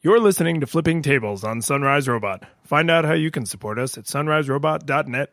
You're listening to Flipping Tables on Sunrise Robot. Find out how you can support us at sunriserobot.net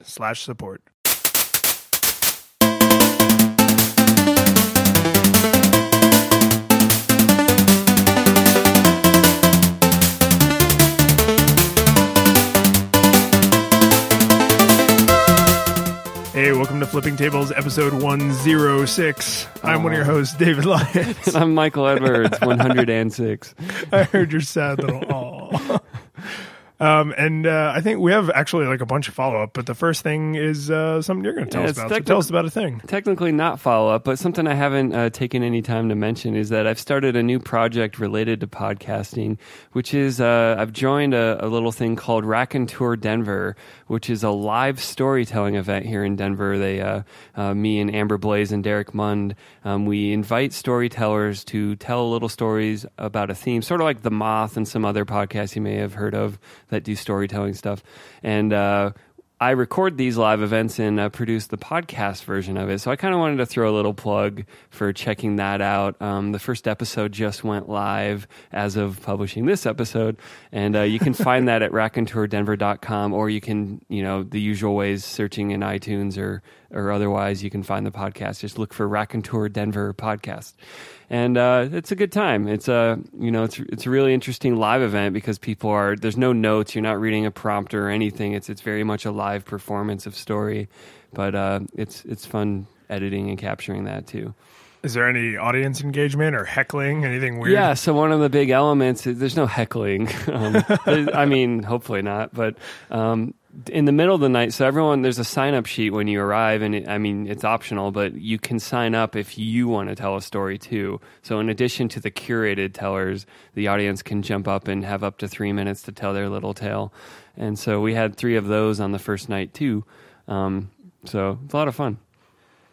Hey, welcome to Flipping Tables, episode 106. I'm one of your hosts, David Lyons. And I'm Michael Edwards, 106. I heard your sad little aw. Um, and uh, I think we have actually like a bunch of follow up, but the first thing is uh, something you're going to tell Yeah, us about. So tell us about a thing. Technically not follow up, but something I haven't uh, taken any time to mention is that I've started a new project related to podcasting, which is uh, I've joined a, a little thing called Raconteur Denver, which is a live storytelling event here in Denver. They, uh, uh, me and Amber Blaze and Derek Mund, um, we invite storytellers to tell little stories about a theme, sort of like The Moth and some other podcasts you may have heard of that do storytelling stuff. And uh, I record these live events and uh, produce the podcast version of it. So I kind of wanted to throw a little plug for checking that out. Um, the first episode just went live as of publishing this episode, and uh, you can find that at raconteurdenver.com, or you can, you know, the usual ways, searching in iTunes or or otherwise, you can find the podcast. Just look for Raconteur Denver podcast, and uh, it's a good time. It's a you know it's it's a really interesting live event because people are there's no notes. You're not reading a prompter or anything. It's it's very much a live performance of story, but uh, it's it's fun editing and capturing that too. Is there any audience engagement or heckling? Anything weird? Yeah, so one of the big elements is there's no heckling. Um, I mean, hopefully not, but um, in the middle of the night, so everyone there's a sign up sheet when you arrive, and it, I mean it's optional, but you can sign up if you want to tell a story too. So in addition to the curated tellers, the audience can jump up and have up to three minutes to tell their little tale. And so we had three of those on the first night too. Um, so it's a lot of fun.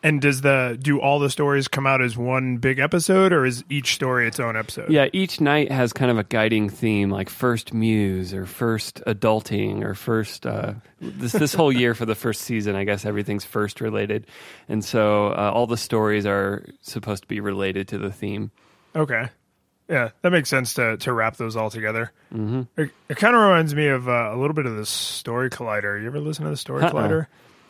And does the do all the stories come out as one big episode, or is each story its own episode? Yeah, each night has kind of a guiding theme, like first muse or first adulting or first. Uh, this this whole year for the first season, I guess everything's first related, and so uh, all the stories are supposed to be related to the theme. Okay. Yeah, that makes sense to to wrap those all together. Mm-hmm. It, it kind of reminds me of uh, a little bit of the Story Collider. You ever listen to the Story Uh-uh. Collider?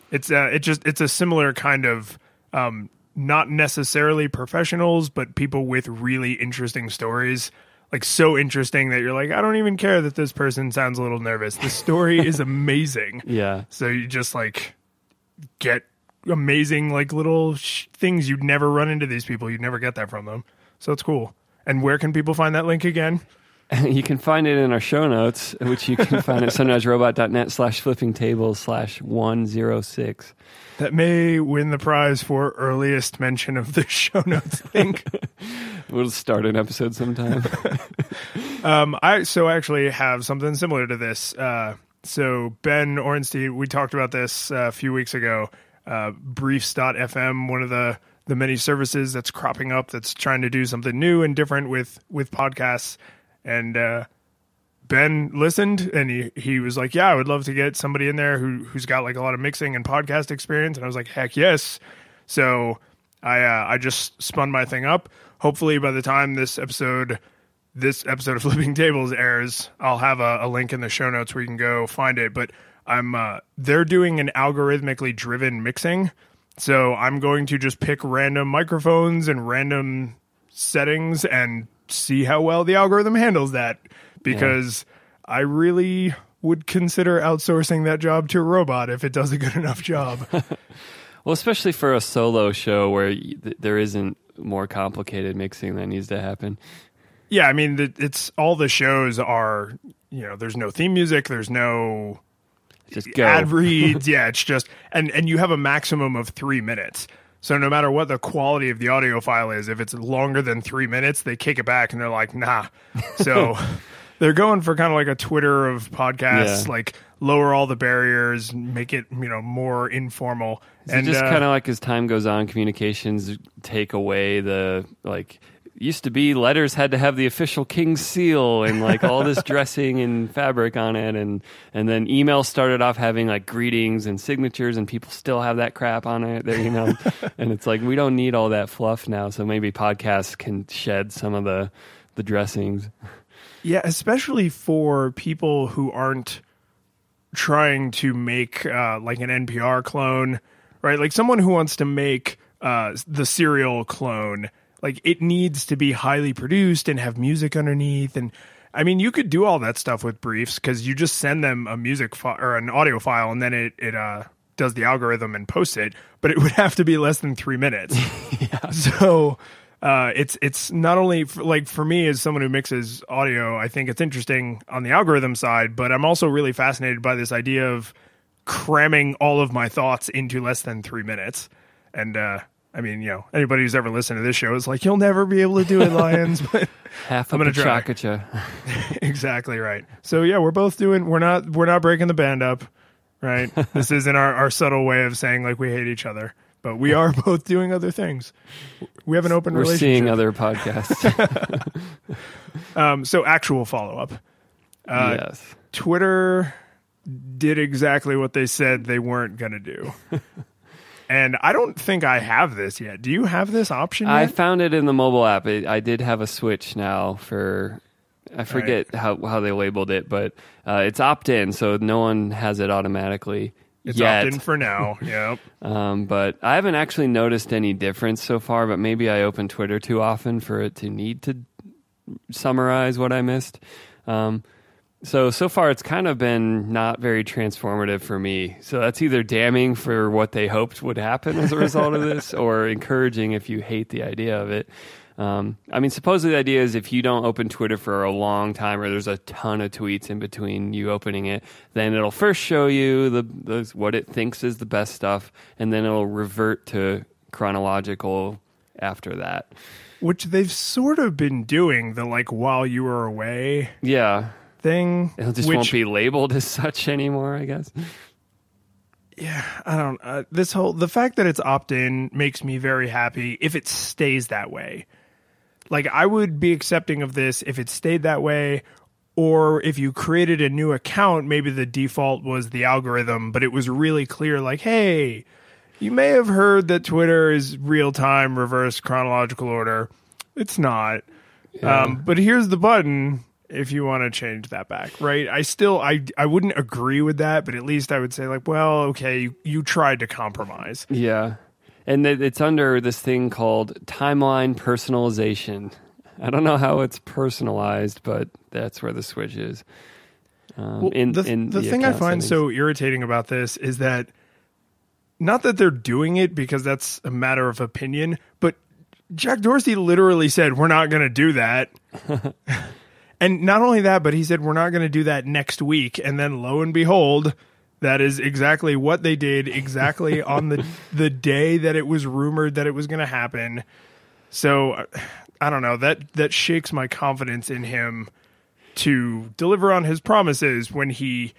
It's uh, it just it's a similar kind of um, not necessarily professionals, but people with really interesting stories. Like so interesting that you're like, I don't even care that this person sounds a little nervous. The story is amazing. Yeah, So you just like get amazing like little sh- things you'd never run into these people. You'd never get that from them. So it's cool. And where can people find that link again? you can find it in our show notes, which you can find at sunriserobot.net slash flipping tables slash one zero six. That may win the prize for earliest mention of the show notes link. We'll start an episode sometime. um, I so I actually have something similar to this. Uh, so Ben Orenstein, we talked about this uh, a few weeks ago. Uh, Briefs.fm, one of the the many services that's cropping up that's trying to do something new and different with with podcasts. And uh, Ben listened and he he was like, "Yeah, I would love to get somebody in there who who's got like a lot of mixing and podcast experience." And I was like, "Heck yes!" So I uh, I just spun my thing up. Hopefully, by the time this episode this episode of Flipping Tables airs, I'll have a, a link in the show notes where you can go find it. But I'm uh, they're doing an algorithmically driven mixing, so I'm going to just pick random microphones and random settings and see how well the algorithm handles that because I really would consider outsourcing that job to a robot if it does a good enough job. Well, especially for a solo show where there isn't more complicated mixing that needs to happen. yeah, I mean, it's all the shows are, you know, there's no theme music, there's no Just go. ad reads. yeah, it's just and and you have a maximum of three minutes. So no matter what the quality of the audio file is, if it's longer than three minutes, they kick it back and they're like, nah. So they're going for kind of like a Twitter of podcasts, Yeah. like lower all the barriers, make it you know more informal. Is and just uh, kind of like as time goes on, communications take away the like. Used to be letters had to have the official king's seal and like all this dressing and fabric on it, and and then email started off having like greetings and signatures, and people still have that crap on it, that, you know. and it's like we don't need all that fluff now, so maybe podcasts can shed some of the the dressings. Yeah, especially for people who aren't trying to make uh, like an NPR clone, right? Like someone who wants to make uh, the serial clone, like it needs to be highly produced and have music underneath. And I mean, you could do all that stuff with briefs because you just send them a music file or an audio file, and then it it uh, does the algorithm and posts it. But it would have to be less than three minutes. yeah. So uh, it's it's not only for, like for me as someone who mixes audio, I think it's interesting on the algorithm side, but I'm also really fascinated by this idea of cramming all of my thoughts into less than three minutes. And uh, I mean, you know, anybody who's ever listened to this show is like, you'll never be able to do it, Lyons. But half I'm gonna try. exactly right. So yeah, we're both doing. We're not. We're not breaking the band up, right? this isn't our, our subtle way of saying like we hate each other but we are both doing other things. We have an open We're relationship. seeing other podcasts. um, so actual follow up. Uh, yes. Twitter did exactly what they said they weren't going to do. and I don't think I have this yet. Do you have this option? Yet? I found it in the mobile app. It, I did have a switch now for. I forget right. how how they labeled it, but uh, it's opt in, so no one has it automatically. It's yet. opt in for now. Yep. um, but I haven't actually noticed any difference so far. But maybe I open Twitter too often for it to need to summarize what I missed. Um, so so far, it's kind of been not very transformative for me. So that's either damning for what they hoped would happen as a result of this, or encouraging if you hate the idea of it. Um, I mean, supposedly the idea is if you don't open Twitter for a long time, or there's a ton of tweets in between you opening it, then it'll first show you the, the what it thinks is the best stuff, and then it'll revert to chronological after that. Which they've sort of been doing the like while you were away. Yeah. Thing. It just which, won't be labeled as such anymore, I guess. Yeah, I don't. Uh, this whole the fact that it's opt in makes me very happy if it stays that way like I would be accepting of this if it stayed that way or if you created a new account, maybe the default was the algorithm, but it was really clear like, hey, you may have heard that Twitter is real time reverse chronological order. It's not. Yeah. Um, but here's the button if you want to change that back, right? I still I I wouldn't agree with that, but at least I would say like, well, okay, you, you tried to compromise. Yeah and it's under this thing called timeline personalization. I don't know how it's personalized, but that's where the switch is. Um, well, in, the, in the, the thing I find settings. so irritating about this is that not that they're doing it because that's a matter of opinion, but Jack Dorsey literally said, We're not going to do that. and not only that, but he said, We're not going to do that next week. And then lo and behold, that is exactly what they did, exactly on the the day that it was rumored that it was going to happen. So I don't know that that shakes my confidence in him to deliver on his promises when he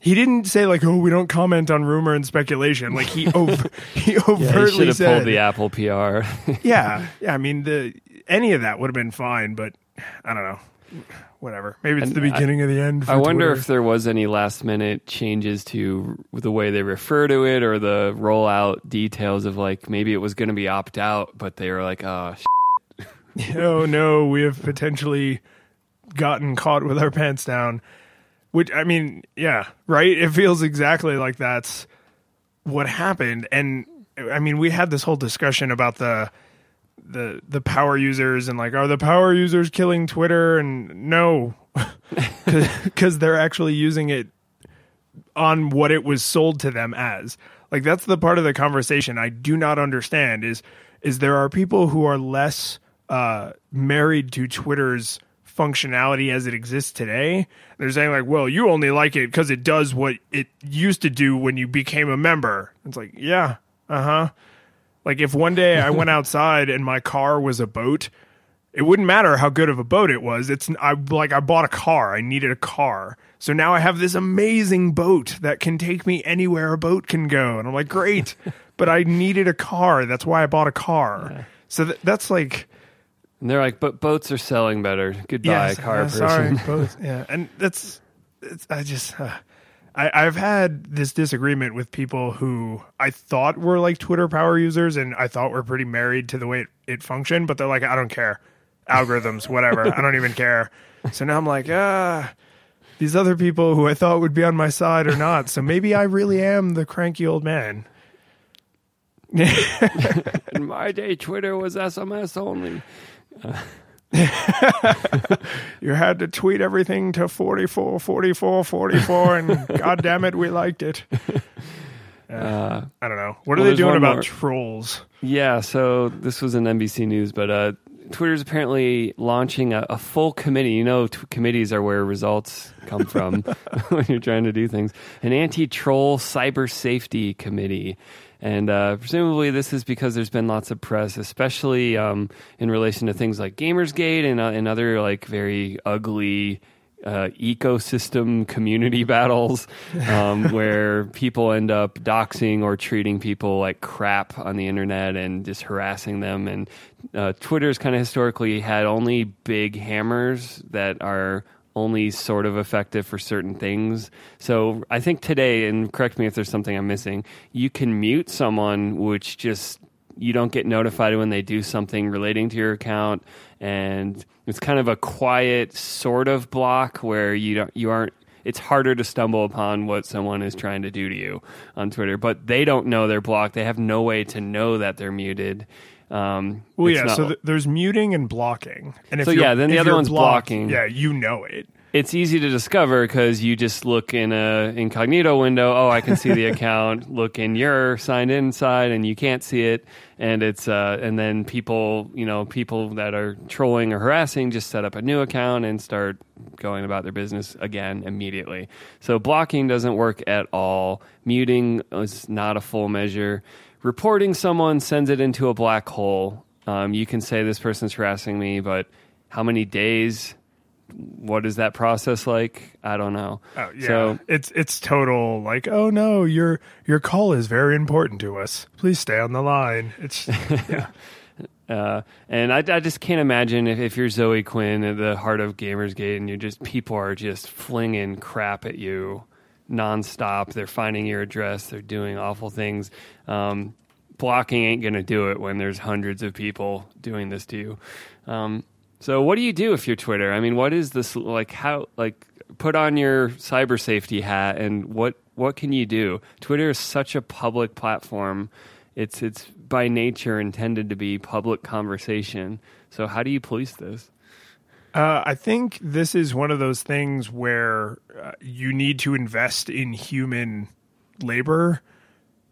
he didn't say like, "Oh, we don't comment on rumor and speculation." Like he over, he overtly yeah, he should have said, pulled the Apple PR. yeah, yeah. I mean, the any of that would have been fine, but I don't know whatever. Maybe it's and the beginning I, of the end. I wonder Twitter. if there was any last minute changes to the way they refer to it or the rollout details of like maybe it was going to be opt out, but they were like, oh, oh no, we have potentially gotten caught with our pants down. Which I mean, yeah, right. It feels exactly like that's what happened, and I mean, we had this whole discussion about the the the power users and like are the power users killing Twitter and no cuz they're actually using it on what it was sold to them as like that's the part of the conversation I do not understand is is there are people who are less uh, married to Twitter's functionality as it exists today. They're saying like, "Well, you only like it because it does what it used to do when you became a member." It's like, yeah, uh huh. Like if one day I went outside and my car was a boat, it wouldn't matter how good of a boat it was. It's I like I bought a car. I needed a car. So now I have this amazing boat that can take me anywhere a boat can go. And I'm like, "Great." but I needed a car. That's why I bought a car. Yeah. So th- that's like and they're like, but boats are selling better. Goodbye, yes, car uh, person. Sorry, boats. Yeah, and that's, I just, uh, I, have had this disagreement with people who I thought were like Twitter power users and I thought were pretty married to the way it, it functioned, but they're like, I don't care. algorithms, whatever. I don't even care. So now I'm like, ah, these other people who I thought would be on my side are not. So maybe I really am the cranky old man. In my day, Twitter was SMS only. you had to tweet everything to 44, 44, 44, and god damn it, we liked it. Uh, I don't know. What well, are they doing about more. trolls? Yeah, so this was in NBC News, but uh, Twitter's apparently launching a, a full committee. You know, t- committees are where results come from when you're trying to do things. An anti troll cyber safety committee. And uh, presumably, this is because there's been lots of press, especially um, in relation to things like Gamersgate and, uh, and other like very ugly uh, ecosystem community battles um, where people end up doxing or treating people like crap on the internet and just harassing them. And uh, Twitter's kind of historically had only big hammers that are only sort of effective for certain things. So I think today, and correct me if there's something I'm missing, you can mute someone, which just you don't get notified when they do something relating to your account, and it's kind of a quiet sort of block where you don't you aren't. It's harder to stumble upon what someone is trying to do to you on Twitter, but they don't know they're blocked. They have no way to know that they're muted. Um, well, yeah. not- so th- there's muting and blocking, and if So, yeah, then the other one's blocked, blocking. Yeah, you know it. it's easy to discover because you just look in a incognito window. Oh, I can see the account. Look in your signed in side, and you can't see it. And it's uh, and then people, you know, people that are trolling or harassing just set up a new account and start going about their business again immediately. So blocking doesn't work at all. Muting is not a full measure. Reporting someone sends it into a black hole. Um, you can say this person's harassing me, but how many days? what is that process like? I don't know. Oh yeah, So it's it's total like oh no your your call is very important to us. Please stay on the line. It's yeah. Uh, and I, I just can't imagine if, if you're Zoe Quinn at the heart of Gamersgate and you're just people are just flinging crap at you nonstop. They're finding your address. They're doing awful things. Um, blocking ain't going to do it when there's hundreds of people doing this to you. Um, so what do you do if you're Twitter? I mean, what is this like? How like put on your cyber safety hat and what what can you do? Twitter is such a public platform. It's it's by nature intended to be public conversation. So how do you police this? Uh, I think this is one of those things where uh, you need to invest in human labor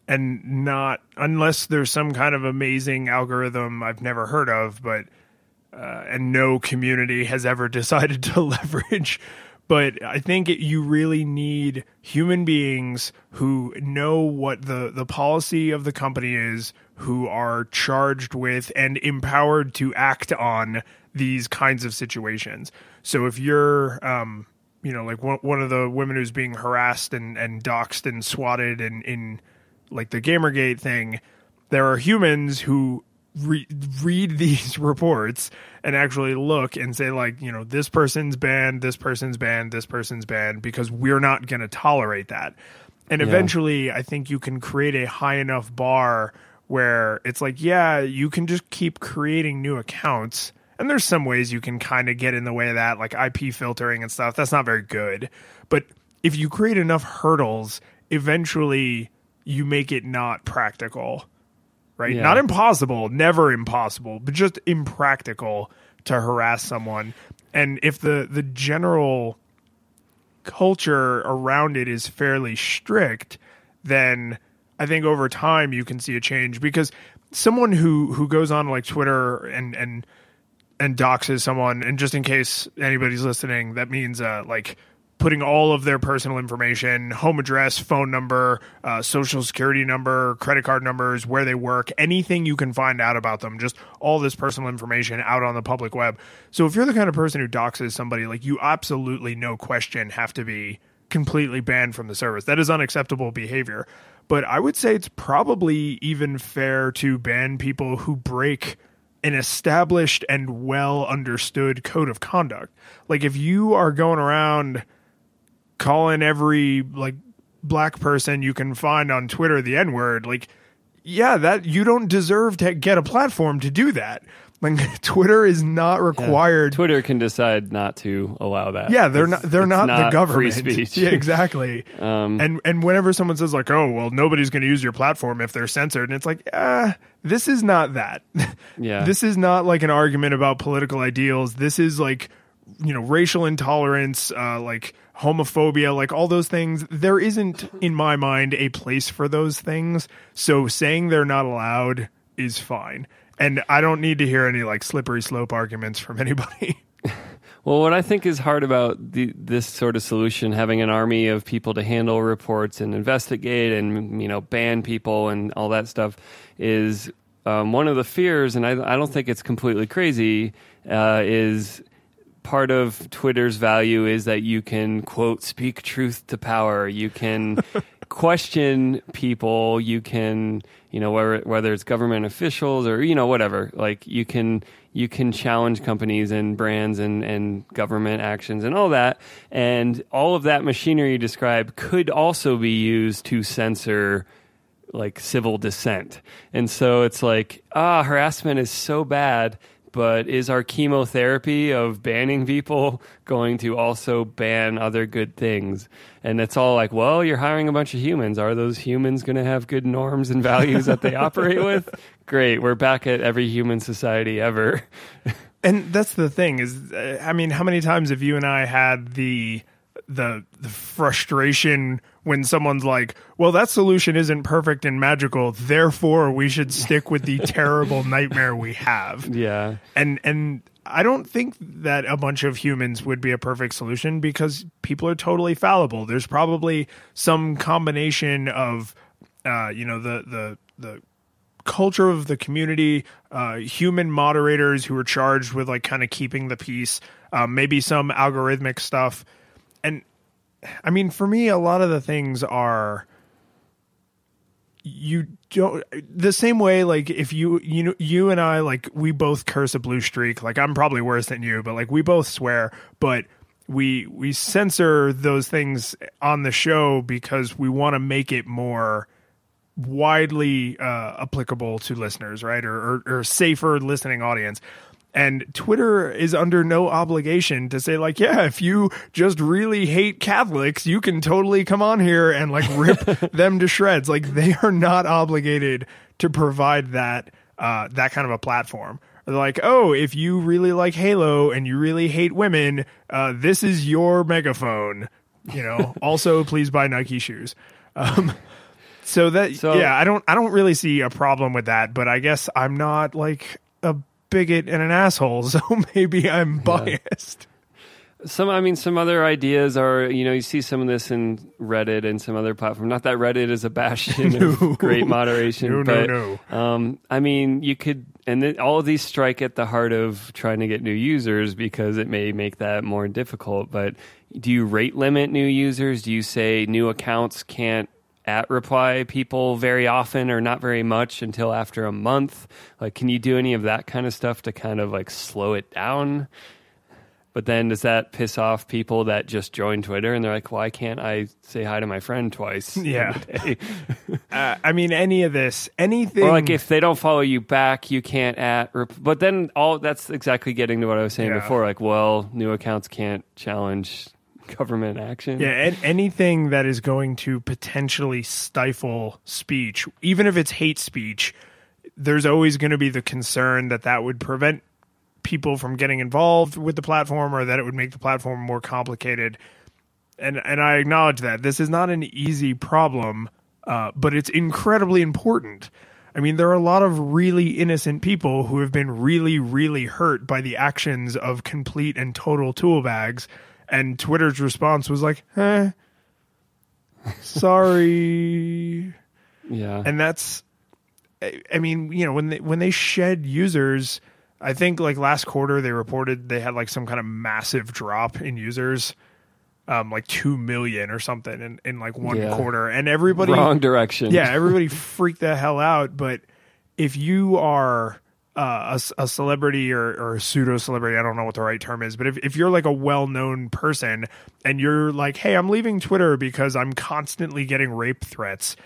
and not unless there's some kind of amazing algorithm I've never heard of, but uh, and no community has ever decided to leverage. But I think it, you really need human beings who know what the, the policy of the company is, who are charged with and empowered to act on these kinds of situations. So if you're, um, you know, like one, one of the women who's being harassed and, and doxxed and swatted and in like the Gamergate thing, there are humans who re- read these reports and actually look and say like you know this person's banned this person's banned this person's banned because we're not going to tolerate that and Yeah. eventually i think you can create a high enough bar where it's like yeah you can just keep creating new accounts and there's some ways you can kind of get in the way of that like ip filtering and stuff that's not very good but if you create enough hurdles eventually you make it not practical right? Yeah. Not impossible, never impossible, but just impractical to harass someone. And if the the general culture around it is fairly strict, then I think over time you can see a change because someone who who goes on like Twitter and and and doxes someone and just in case anybody's listening that means uh like putting all of their personal information home address phone number uh, social security number credit card numbers where they work anything you can find out about them just all this personal information out on the public web. So if you're the kind of person who doxes somebody like you absolutely no question have to be completely banned from the service. That is unacceptable behavior. But i would say it's probably even fair to ban people who break an established and well understood code of conduct. Like if you are going around calling every like black person you can find on Twitter the N word, like yeah, that you don't deserve to get a platform to do that. Like Twitter is not required. Twitter can decide not to allow that. Yeah, they're not. They're it's not, the government. Free speech. Yeah, exactly. Um, and and whenever someone says like, "Oh, well, nobody's going to use your platform if they're censored," and it's like, ah, this is not that. Yeah. this is not like an argument about political ideals. This is like, you know, racial intolerance, uh, like homophobia, like all those things. There isn't, in my mind, a place for those things. So saying they're not allowed is fine. And I don't need to hear any like slippery slope arguments from anybody. Well, what I think is hard about the, this sort of solution, having an army of people to handle reports and investigate and you know ban people and all that stuff, is um, one of the fears, and I, I don't think it's completely crazy, uh, is part of Twitter's value is that you can quote speak truth to power. You can question people. You can you know whether whether it's government officials or you know whatever. Like you can you can challenge companies and brands and and government actions and all that. And all of that machinery you describe could also be used to censor like civil dissent. And so it's like, ah, harassment is so bad, but is our chemotherapy of banning people going to also ban other good things? And it's all like, well, you're hiring a bunch of humans. Are those humans going to have good norms and values that they operate with? Great. We're back at every human society ever. And that's the thing is, uh, I mean, how many times have you and I had the the the frustration when someone's like, "Well, that solution isn't perfect and magical, therefore we should stick with the terrible nightmare we have." yeah. And and I don't think that a bunch of humans would be a perfect solution because people are totally fallible. There's probably some combination of uh, you know, the the the culture of the community, uh, human moderators who are charged with like kind of keeping the peace, um, maybe some algorithmic stuff. I mean, for me, a lot of the things are you don't the same way like if you you know you and I like we both curse a blue streak like I'm probably worse than you but like we both swear but we we censor those things on the show because we want to make it more widely uh, applicable to listeners, right? Or, or, or safer listening audience. And Twitter is under no obligation to say, like, yeah, if you just really hate Catholics, you can totally come on here and like rip them to shreds. Like, they are not obligated to provide that uh, that kind of a platform. They're like, oh, if you really like Halo and you really hate women, uh, this is your megaphone. You know. also, please buy Nike shoes. Um, so that So- yeah, I don't I don't really see a problem with that, but I guess I'm not like a bigot and an asshole, so maybe I'm biased. Some, I mean, some other ideas are, you know, you see some of this in Reddit and some other platform. Not that Reddit is a bastion No. of great moderation, No, no, but no. Um, I mean, you could, and then all of these strike at the heart of trying to get new users because it may make that more difficult. But do you rate limit new users? Do you say new accounts can't at reply people very often or not very much until after a month? Like, can you do any of that kind of stuff to kind of like slow it down? But then does that piss off people that just joined Twitter and they're like, why can't I say hi to my friend twice? Yeah. a day?" Uh, I mean, any of this, anything. or like if they don't follow you back, you can't at. Rep- but then all that's exactly getting to what I was saying Yeah. before. Like, well, new accounts can't challenge government action. yeah, an- anything that is going to potentially stifle speech, even if it's hate speech, there's always going to be the concern that that would prevent people from getting involved with the platform or that it would make the platform more complicated. And and I acknowledge that this is not an easy problem, uh, but it's incredibly important. I mean, there are a lot of really innocent people who have been really, really hurt by the actions of complete and total tool bags. And Twitter's response was like, eh, sorry yeah. and that's I- mean, you know, when they when they shed users, I think like last quarter they reported they had like some kind of massive drop in users, um, like two million or something in, in like one Yeah. quarter, and everybody, Wrong direction. yeah, everybody freaked the hell out. But if you are uh, a a, celebrity or, or a pseudo celebrity, I don't know what the right term is, but if, if you're like a well known person and you're like, hey, I'm leaving Twitter because I'm constantly getting rape threats,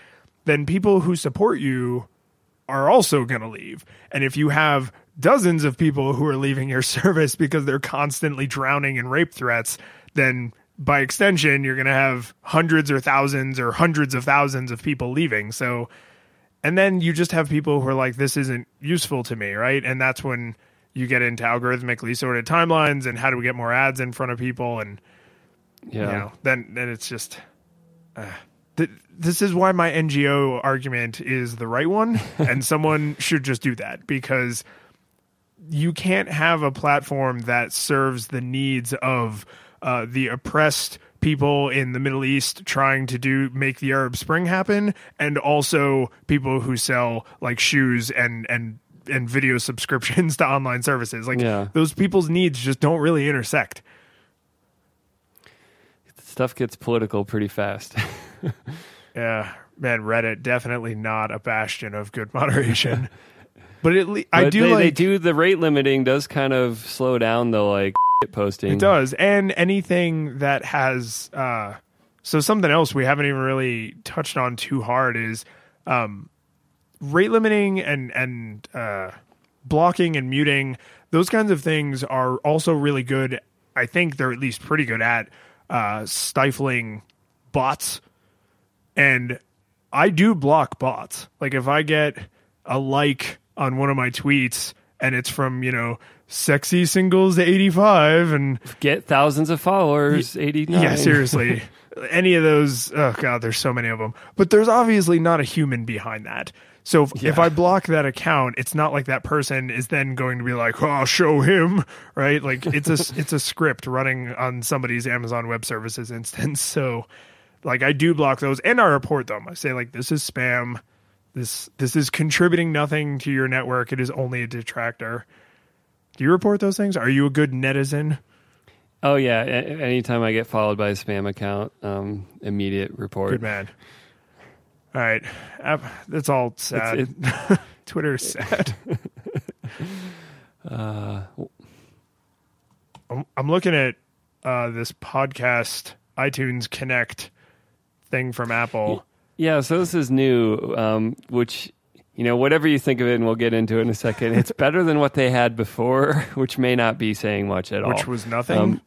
then people who support you are also going to leave. And if you have dozens of people who are leaving your service because they're constantly drowning in rape threats, then by extension, you're going to have hundreds or thousands or hundreds of thousands of people leaving. So, and then you just have people who are like, this isn't useful to me, right? And that's when you get into algorithmically sorted timelines and how do we get more ads in front of people and Yeah. you know then then it's just uh, th- this is why my ngo argument is the right one and someone should just do that because you can't have a platform that serves the needs of uh, the oppressed people in the middle east trying to do make the arab spring happen and also people who sell like shoes and and and video subscriptions to online services like Yeah. those people's needs just don't really intersect Stuff gets political pretty fast. Yeah, man, Reddit definitely not a bastion of good moderation. but it, le- I do they, like they do the rate limiting does kind of slow down the like posting. it does, and anything that has uh, so something else we haven't even really touched on too hard is um, rate limiting and and uh, blocking and muting. Those kinds of things are also really good. I think they're at least pretty good at uh, stifling bots and I do block bots. Like if I get a like on one of my tweets and it's from, you know, sexy singles 85 and Get thousands of followers. Eighty nine. yeah, seriously. Any of those, oh god, there's so many of them. But there's obviously not a human behind that. So if, if I block that account, it's not like that person is then going to be like, "Oh, I'll show him," right? Like it's a it's a script running on somebody's Amazon Web Services instance. So, like, I do block those, and I report them. I say like, "This is spam. This this is contributing nothing to your network. It is only a detractor." Do you report those things? Are you a good netizen? Oh yeah. A- anytime I get followed by a spam account, um, immediate report. Good man. All right, that's all sad. It's- Twitter is sad. Uh, I'm, I'm looking at uh, this podcast iTunes Connect thing from Apple. Yeah, so this is new, um, which, you know, whatever you think of it, and we'll get into it in a second, it's better than what they had before, which may not be saying much at all. Which was nothing? Um,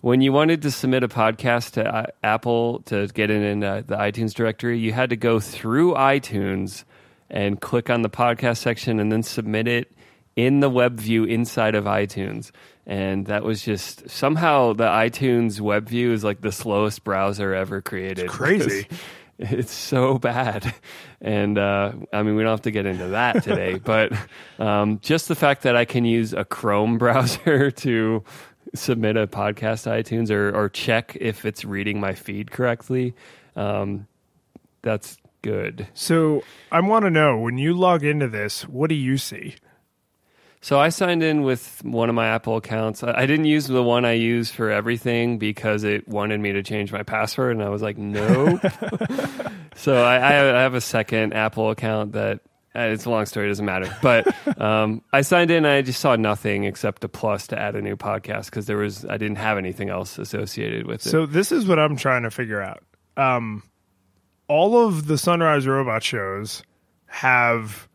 when you wanted to submit a podcast to uh, Apple to get it in uh, the iTunes directory, you had to go through iTunes and click on the podcast section and then submit it in the web view inside of iTunes. And that was just somehow the iTunes web view is like the slowest browser ever created. It's crazy. It's so bad. And uh, I mean, we don't have to get into that today, but um, just the fact that I can use a Chrome browser to submit a podcast to iTunes or, or check if it's reading my feed correctly, um, that's good. so I want to know when you log into this, what do you see? So I signed in with one of my Apple accounts. I didn't use the one I use for everything because it wanted me to change my password, and I was like, nope. so I, I have a second Apple account that uh, it's a long story, it doesn't matter. But um, I signed in, and I just saw nothing except a plus to add a new podcast because there was I didn't have anything else associated with it. So this is what I'm trying to figure out. Um, all of the Sunrise Robot shows have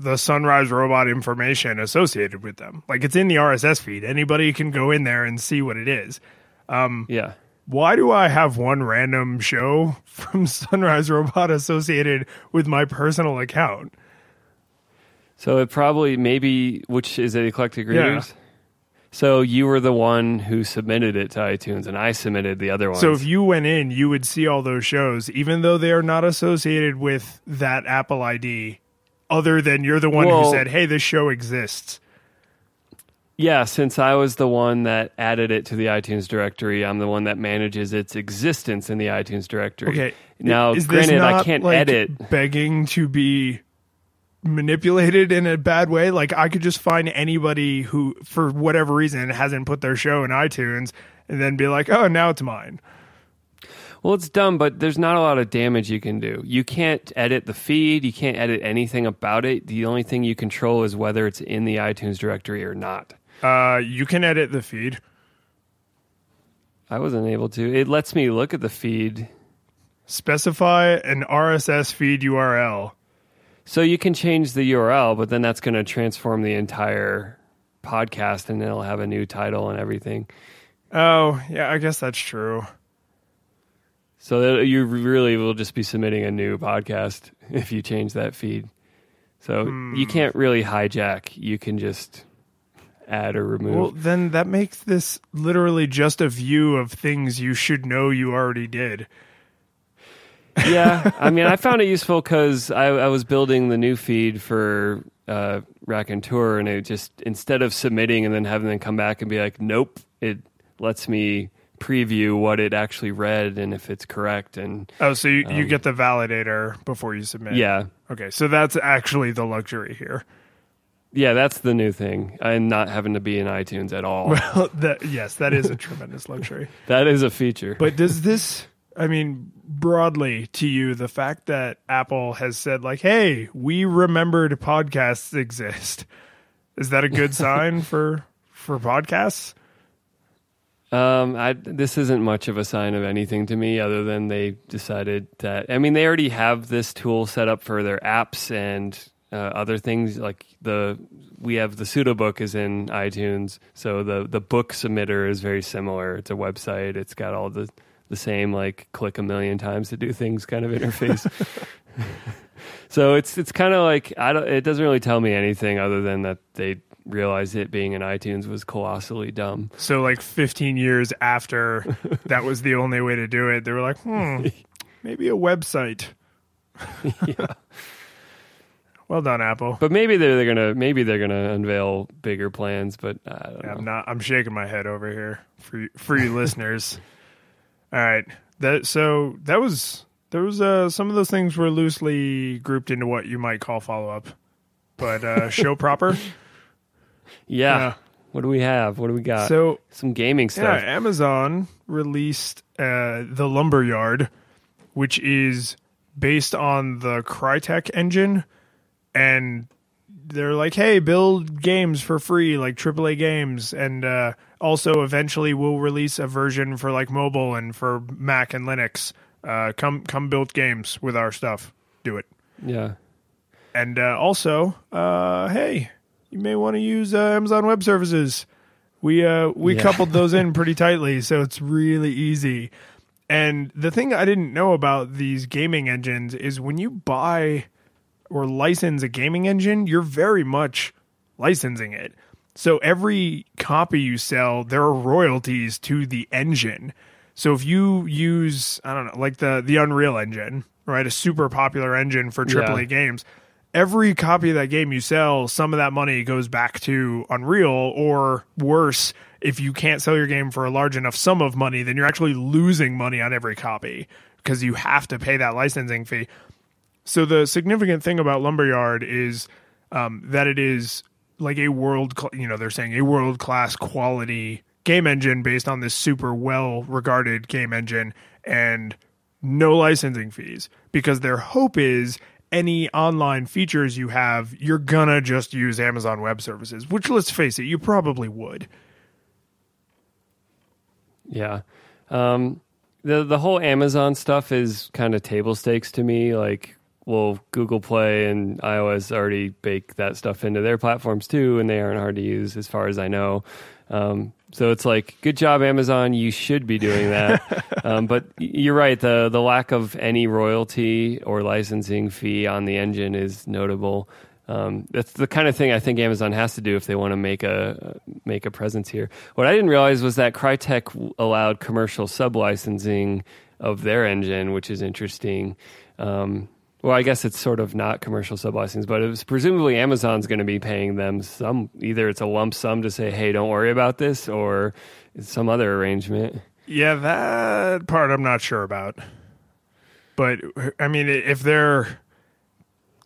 the Sunrise Robot information associated with them. Like it's in the RSS feed. Anybody can go in there and see what it is. Um, yeah. Why do I have one random show from Sunrise Robot associated with my personal account? So it probably maybe which is it eclectic Yeah. So you were the one who submitted it to iTunes, and I submitted the other one. So if you went in, you would see all those shows, even though they are not associated with that Apple ID, other than you're the one Well- who said, hey, this show exists. Yeah, since I was the one that added it to the iTunes directory, I'm the one that manages its existence in the iTunes directory. Okay. Now, Is granted, I can't like, edit. Begging to be manipulated in a bad way. Like I could just find anybody who, for whatever reason, hasn't put their show in iTunes and then be like, oh, now it's mine. Well, it's dumb, but there's not a lot of damage you can do. You can't edit the feed. You can't edit anything about it. The only thing you control is whether it's in the iTunes directory or not. Uh, you can edit the feed. I wasn't able to. It lets me look at the feed. Specify an RSS feed URL. So you can change the URL, but then that's going to transform the entire podcast, and it'll have a new title and everything. Oh, yeah, I guess that's true. So that you really will just be submitting a new podcast if you change that feed. So you can't really hijack. You can just add or remove. Well, then that makes this literally just a view of things you should know you already did. yeah, I mean, I found it useful because I, I was building the new feed for uh, Raconteur, and it just instead of submitting and then having them come back and be like, "Nope," it lets me preview what it actually read and if it's correct. And Oh, so you, you get um, the validator before you submit. yeah, Okay, so that's actually the luxury here. yeah, that's the new thing. I'm not having to be in iTunes at all. Well, that, yes, that is a tremendous luxury. that is a feature. But does this, I mean, broadly to you, the fact that Apple has said, like, hey, we remembered podcasts exist, is that a good sign for for podcasts? Um, I, this isn't much of a sign of anything to me, other than they decided that. I mean, they already have this tool set up for their apps and uh, other things. Like the we have the pseudo book is in iTunes, so the the book submitter is very similar. It's a website. It's got all the the same like click a million times to do things kind of interface. so it's it's kind of like I don't. It doesn't really tell me anything other than that they realized it being in iTunes was colossally dumb. So, like 15 years after that was the only way to do it, they were like, hmm, maybe a website. yeah. Well done, Apple. But maybe they're, they're gonna maybe they're gonna unveil bigger plans. But I don't know. I'm not. I'm shaking my head over here for for you listeners. All right. That so that was there was uh some of those things were loosely grouped into what you might call follow up, but uh show proper. Yeah. Yeah. What do we have? What do we got? So Some gaming stuff. yeah. Amazon released uh the Lumberyard, which is based on the Crytek engine, and they're like, hey, build games for free, like AAA games, and uh, also eventually we'll release a version for like mobile and for Mac and Linux. Uh, come, come build games with our stuff. Do it. Yeah. And uh, also, uh, hey, you may want to use uh, Amazon Web Services. We uh, we Yeah. coupled those in pretty tightly, so it's really easy. And the thing I didn't know about these gaming engines is when you buy or license a gaming engine, you're very much licensing it. So every copy you sell, there are royalties to the engine. So if you use, I don't know, like the the Unreal Engine, right, a super popular engine for AAA Yeah. games, every copy of that game you sell, some of that money goes back to Unreal, or worse, if you can't sell your game for a large enough sum of money, then you're actually losing money on every copy because you have to pay that licensing fee. So the significant thing about Lumberyard is um, that it is like a world, cl- you know, they're saying a world class quality game engine based on this super well regarded game engine and no licensing fees because their hope is any online features you have, you're gonna just use Amazon Web Services, which let's face it, you probably would. Yeah. Um, the the whole Amazon stuff is kind of table stakes to me. Like, well, Google Play and iOS already bake that stuff into their platforms too, and they aren't hard to use as far as I know. Um, so it's like, good job, Amazon. You should be doing that. um, but you're right. The the lack of any royalty or licensing fee on the engine is notable. Um, that's the kind of thing I think Amazon has to do if they want to make a make a presence here. What I didn't realize was that Crytek allowed commercial sub licensing of their engine, which is interesting. Um, well, I guess it's sort of not commercial sub licensing, but it was presumably Amazon's going to be paying them some. Either it's a lump sum to say, "Hey, don't worry about this," or it's some other arrangement. Yeah, that part I'm not sure about. But I mean, if they're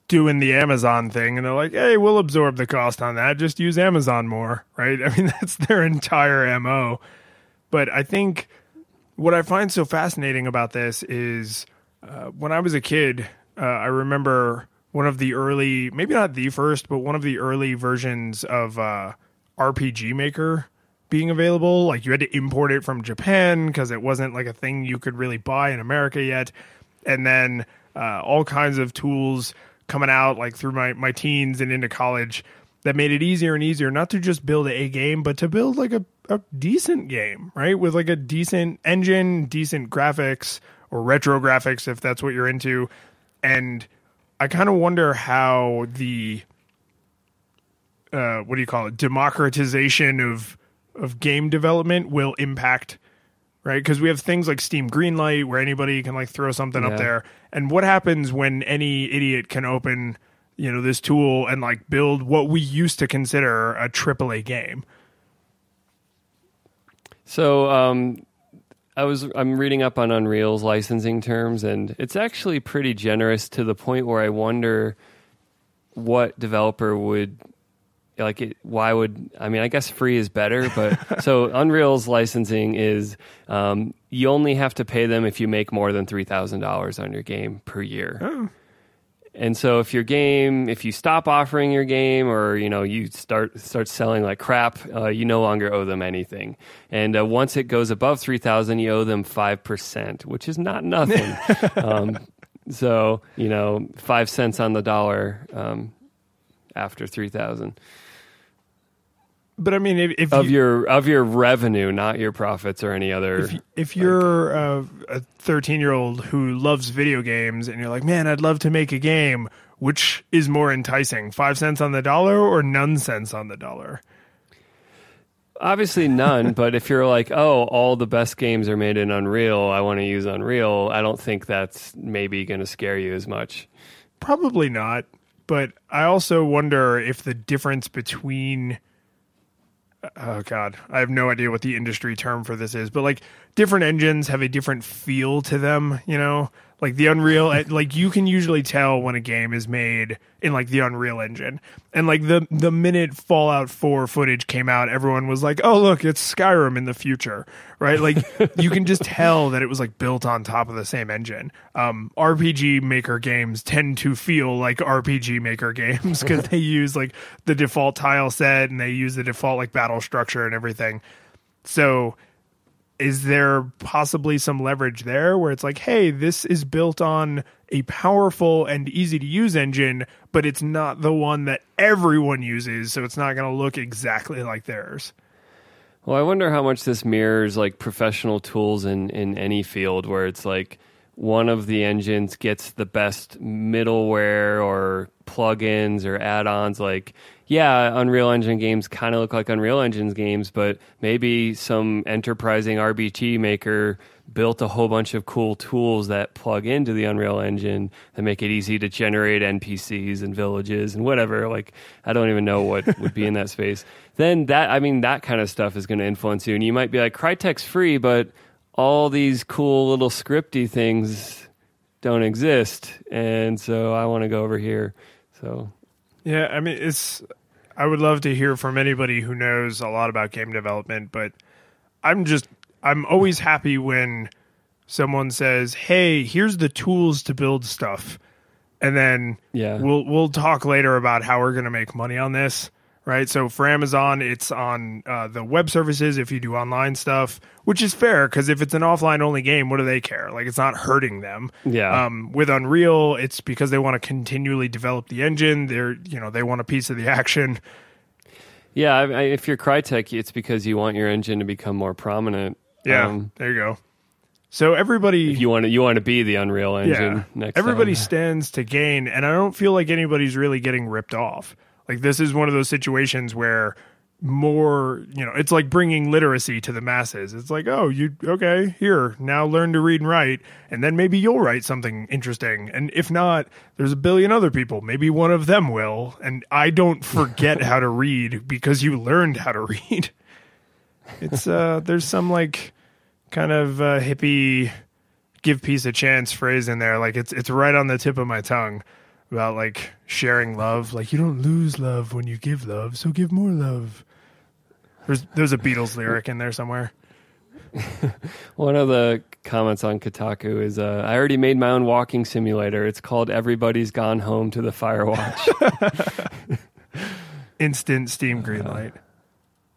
doing the Amazon thing and they're like, "Hey, we'll absorb the cost on that. Just use Amazon more." Right? I mean, that's their entire MO. But I think what I find so fascinating about this is uh, when I was a kid, uh, I remember one of the early, maybe not the first, but one of the early versions of uh, RPG Maker being available. Like you had to import it from Japan because it wasn't like a thing you could really buy in America yet. And then uh, all kinds of tools coming out like through my my teens and into college that made it easier and easier not to just build a game, but to build like a, a decent game, right? With like a decent engine, decent graphics or retro graphics if that's what you're into. And I kind of wonder how the uh, what do you call it? Democratization of of game development will impact right? Because we have things like steam greenlight where anybody can like throw something Yeah. up there. And what happens when any idiot can open you know this tool and like build what we used to consider a AAA game? So um, I was I'm reading up on Unreal's licensing terms, and it's actually pretty generous to the point where I wonder what developer would like it. Why would I mean? I guess free is better, but so Unreal's licensing is um, you only have to pay them if you make more than three thousand dollars on your game per year. And so if your game, if you stop offering your game, or you know you start start selling like crap, uh, you no longer owe them anything. And uh, once it goes above three thousand, you owe them five percent, which is not nothing. um, so you know five cents on the dollar um, after three thousand but i mean if, if of you, your of your revenue, not your profits or any other. if, if you're uh, a 13 year old who loves video games and you're like man i'd love to make a game which is more enticing five cents on the dollar or none cents on the dollar Obviously none, but if you're like, oh, all the best games are made in Unreal, I want to use Unreal, I don't think that's maybe going to scare you as much. Probably not. But I also wonder if the difference between oh god, I have no idea what the industry term for this is, but like different engines have a different feel to them, you know? Like the Unreal like you can usually tell when a game is made in like the Unreal engine. And like the the minute Fallout 4 footage came out, everyone was like, "Oh, look, it's Skyrim in the future." Right? Like you can just tell that it was like built on top of the same engine. Um RPG maker games tend to feel like RPG maker games because they use like the default tile set and they use the default like battle structure and everything. So is there possibly some leverage there where it's like, hey, this is built on a powerful and easy to use engine, but it's not the one that everyone uses, so it's not going to look exactly like theirs. Well, I wonder how much this mirrors like professional tools in, in any field where it's like one of the engines gets the best middleware or plugins or add-ons like yeah unreal engine games kind of look like unreal engines games but maybe some enterprising RPG maker built a whole bunch of cool tools that plug into the unreal engine that make it easy to generate npcs and villages and whatever like i don't even know what would be in that space. Then that i mean that kind of stuff is going to influence you and you might be like crytek's free but all these cool little scripty things don't exist and so i want to go over here. So Yeah, I mean, it's. I would love to hear from anybody who knows a lot about game development, but I'm just. I'm always happy when someone says, "Hey, here's the tools to build stuff," and then Yeah. we'll we'll talk later about how we're going to make money on this. Right, so for Amazon, it's on uh, the web services if you do online stuff, which is fair because if it's an offline only game, what do they care? Like, it's not hurting them. Yeah. Um, with Unreal, it's because they want to continually develop the engine. They're, you know, they want a piece of the action. yeah I, I, if you're crytek it's because you want your engine to become more prominent Yeah, Um, there you go. So everybody, if you want to you want to be the unreal engine yeah, next everybody time. stands to gain, and I don't feel like anybody's really getting ripped off. Like this is one of those situations where more, you know, it's like bringing literacy to the masses. It's like, oh, you okay? Here, now learn to read and write, and then maybe you'll write something interesting. And if not, there's a billion other people. Maybe one of them will. And I don't forget how to read because you learned how to read. It's uh, there's some like kind of uh, hippie give peace a chance phrase in there. Like it's it's right on the tip of my tongue about like sharing love. Like you don't lose love when you give love, so give more love. There's there's a Beatles lyric in there somewhere. one of the comments on kotaku is uh, i already made my own walking simulator it's called everybody's gone home to the firewatch Instant Steam greenlight.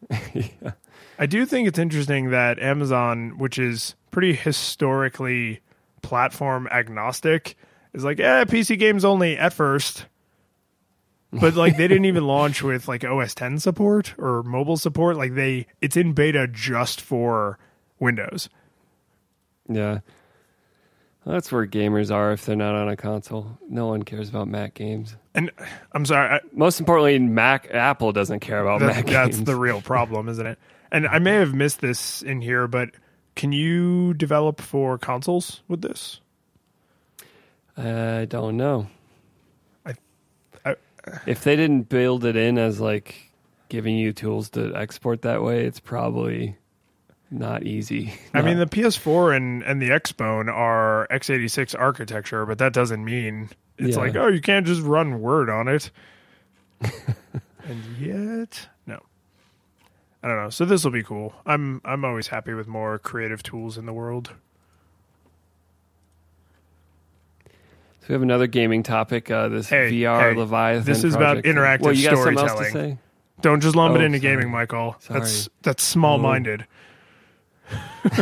I do think it's interesting that Amazon, which is pretty historically platform agnostic, is like, eh, PC games only at first. But like they didn't even launch with like OS X support or mobile support. Like they, it's in beta just for Windows. Yeah. Well, that's where gamers are if they're not on a console. No one cares about Mac games. And I'm sorry, I, Most importantly, Mac Apple doesn't care about that- Mac that's games. the real problem, isn't it? And I may have missed this in here, but can you develop for consoles with this? I don't know. I- I- if they didn't build it in as like giving you tools to export that way, it's probably not easy. I mean, the PS4 and, and the Xbone are x86 architecture, but that doesn't mean it's Yeah. like, oh, you can't just run Word on it. and yet, no. I don't know. So this will be cool. I'm I'm always happy with more creative tools in the world. So we have another gaming topic. Uh, this Hey, VR hey, Leviathan. this is about interactive well, you got something else to storytelling. say? Don't just lump it Oh, into sorry. gaming, Michael. That's Sorry. that's small-minded.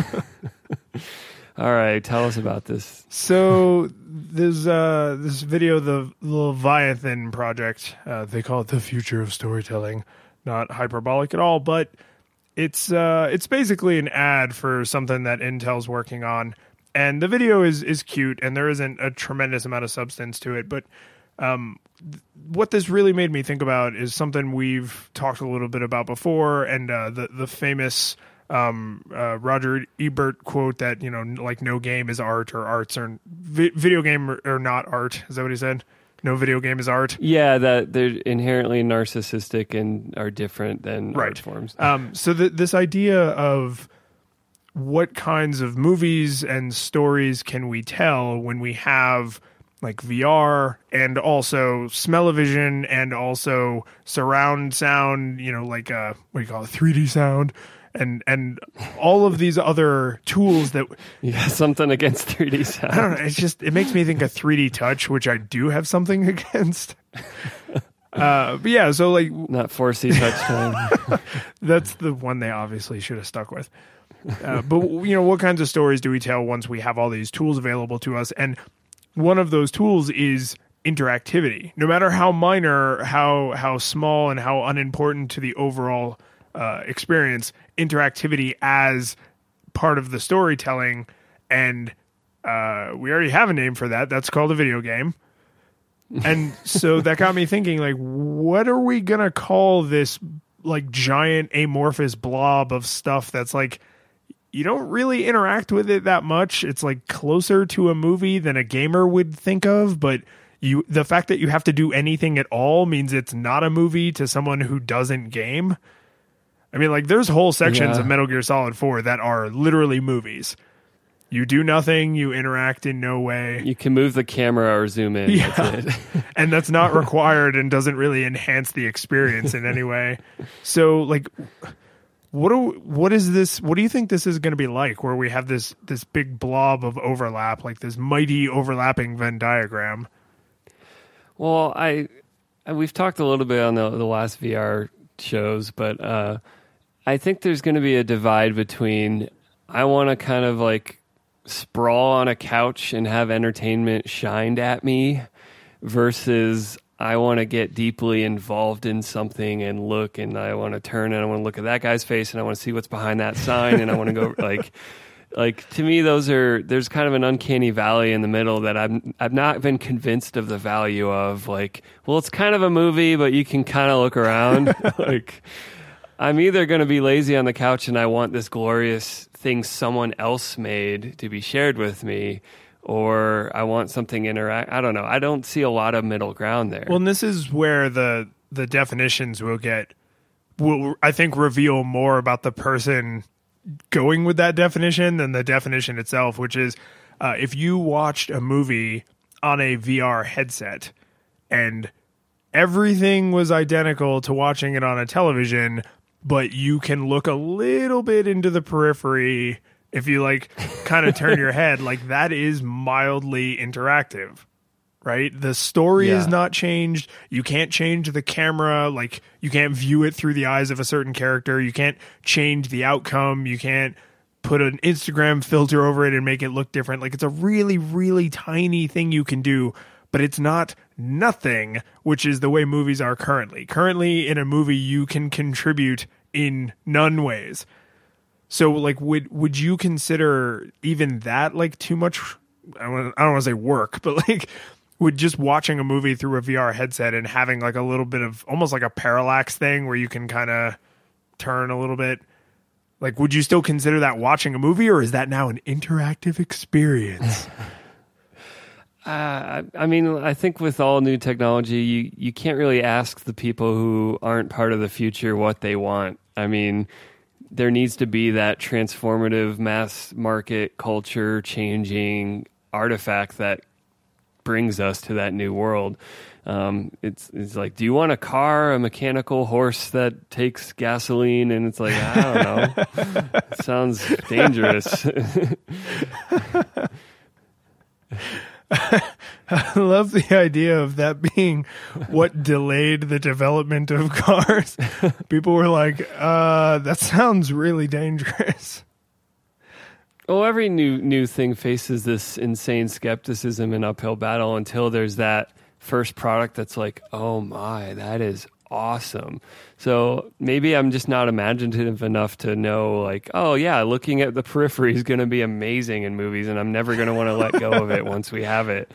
All right, tell us about this. So there's uh, this video, the Leviathan project. Uh, they call it the future of storytelling. Not hyperbolic at all, but it's uh, it's basically an ad for something that Intel's working on. And the video is is cute, and there isn't a tremendous amount of substance to it. But um, th- what this really made me think about is something we've talked a little bit about before, and uh, the the famous um, uh, Roger Ebert quote that you know, like no game is art or arts or vi- video game or, or not art. Is that what he said? No video game is art. Yeah, that they're inherently narcissistic and are different than Right. art forms. Um, so th- this idea of what kinds of movies and stories can we tell when we have like VR and also smell-o-vision and also surround sound, you know, like uh what do you call it, 3D sound and and all of these other tools that Yeah, something against 3D sound. I don't know. It's just it makes me think of 3D touch, which I do have something against. Uh, but yeah, so like Not 4D touch time. that's the one they obviously should have stuck with. Uh, but you know, what kinds of stories do we tell once we have all these tools available to us? And one of those tools is interactivity. No matter how minor, how how small, and how unimportant to the overall uh, experience, interactivity as part of the storytelling. And uh, we already have a name for that. That's called a video game. And so that got me thinking, like, what are we gonna call this like giant amorphous blob of stuff that's like you don't really interact with it that much. It's like closer to a movie than a gamer would think of, but you the fact that you have to do anything at all means it's not a movie to someone who doesn't game. I mean, like there's whole sections Yeah. of Metal Gear Solid 4 that are literally movies. You do nothing, you interact in no way. You can move the camera or zoom in. Yeah. That's it. and that's not required and doesn't really enhance the experience in any way. So like what do what is this what do you think this is going to be like where we have this this big blob of overlap like this mighty overlapping Venn diagram? Well, I, we've talked a little bit on the the last VR shows, but uh, I think there's going to be a divide between I want to kind of like sprawl on a couch and have entertainment shined at me versus I want to get deeply involved in something and look and I want to turn and I want to look at that guy's face and I want to see what's behind that sign and I want to go like like to me those are there's kind of an uncanny valley in the middle that I'm I've not been convinced of the value of like well it's kind of a movie but you can kind of look around. Like I'm either going to be lazy on the couch and I want this glorious thing someone else made to be shared with me or I want something interact I don't know. I don't see a lot of middle ground there. Well, and this is where the the definitions will get will I think reveal more about the person going with that definition than the definition itself, which is uh, if you watched a movie on a VR headset and everything was identical to watching it on a television, but you can look a little bit into the periphery if you like kind of turn your head, like that is mildly interactive right? The story is not changed. You can't change the camera. Like you can't view it through the eyes of a certain character. You can't change the outcome. You can't put an Instagram filter over it and make it look different. Like it's a really, really tiny thing you can do, but it's not nothing, which is the way movies are currently. Currently, in a movie, you can contribute in none ways. So, like, would would you consider even that like too much? I don't, want to say work, but like, would just watching a movie through a VR headset and having like a little bit of almost like a parallax thing where you can kind of turn a little bit. Like, would you still consider that watching a movie, or is that now an interactive experience? Uh, I mean, I think with all new technology, you, you can't really ask the people who aren't part of the future what they want. I mean, there needs to be that transformative mass market culture changing artifact that brings us to that new world. Um, it's it's like, do you want a car, a mechanical horse that takes gasoline? And it's like, I don't know. sounds dangerous. I love the idea of that being what delayed the development of cars. People were like, uh, that sounds really dangerous. Well, every new new thing faces this insane skepticism and uphill battle until there's that first product that's like, oh my, that is awesome. So maybe I'm just not imaginative enough to know, like, oh yeah, looking at the periphery is going to be amazing in movies, and I'm never going to want to let go of it once we have it.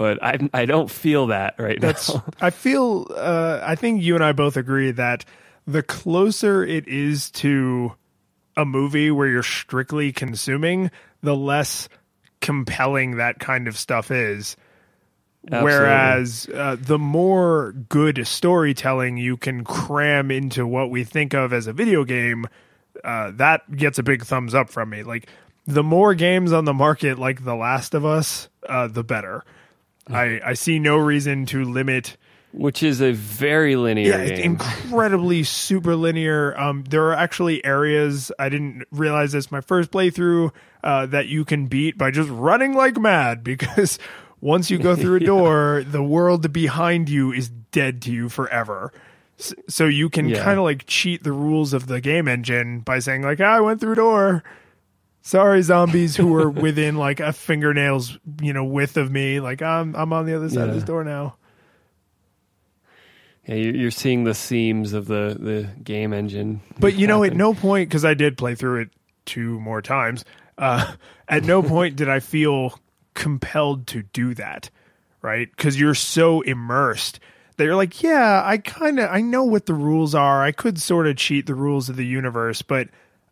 But I I don't feel that right That's. now. I feel. Uh, I think you and I both agree that the closer it is to a movie where you're strictly consuming, the less compelling that kind of stuff is. Absolutely. Whereas uh, the more good storytelling you can cram into what we think of as a video game, uh, that gets a big thumbs up from me. Like the more games on the market, like The Last of Us, uh, the better. I, I see no reason to limit. Which is a very linear Yeah, game. incredibly super linear. Um, there are actually areas I didn't realize this my first playthrough uh, that you can beat by just running like mad because once you go through a door, the world behind you is dead to you forever. So you can Yeah. kind of like cheat the rules of the game engine by saying like, ah, "I went through a door." Sorry, zombies who were within like a fingernail's you know width of me. Like I'm I'm on the other side of this door now. yeah, you're, you're seeing the seams of the the game engine. But you know, at no point because I did play through it two more times. Uh, at no point did I feel compelled to do that, right? Because you're so immersed that you're like, yeah, I kind of I know what the rules are. I could sort of cheat the rules of the universe, but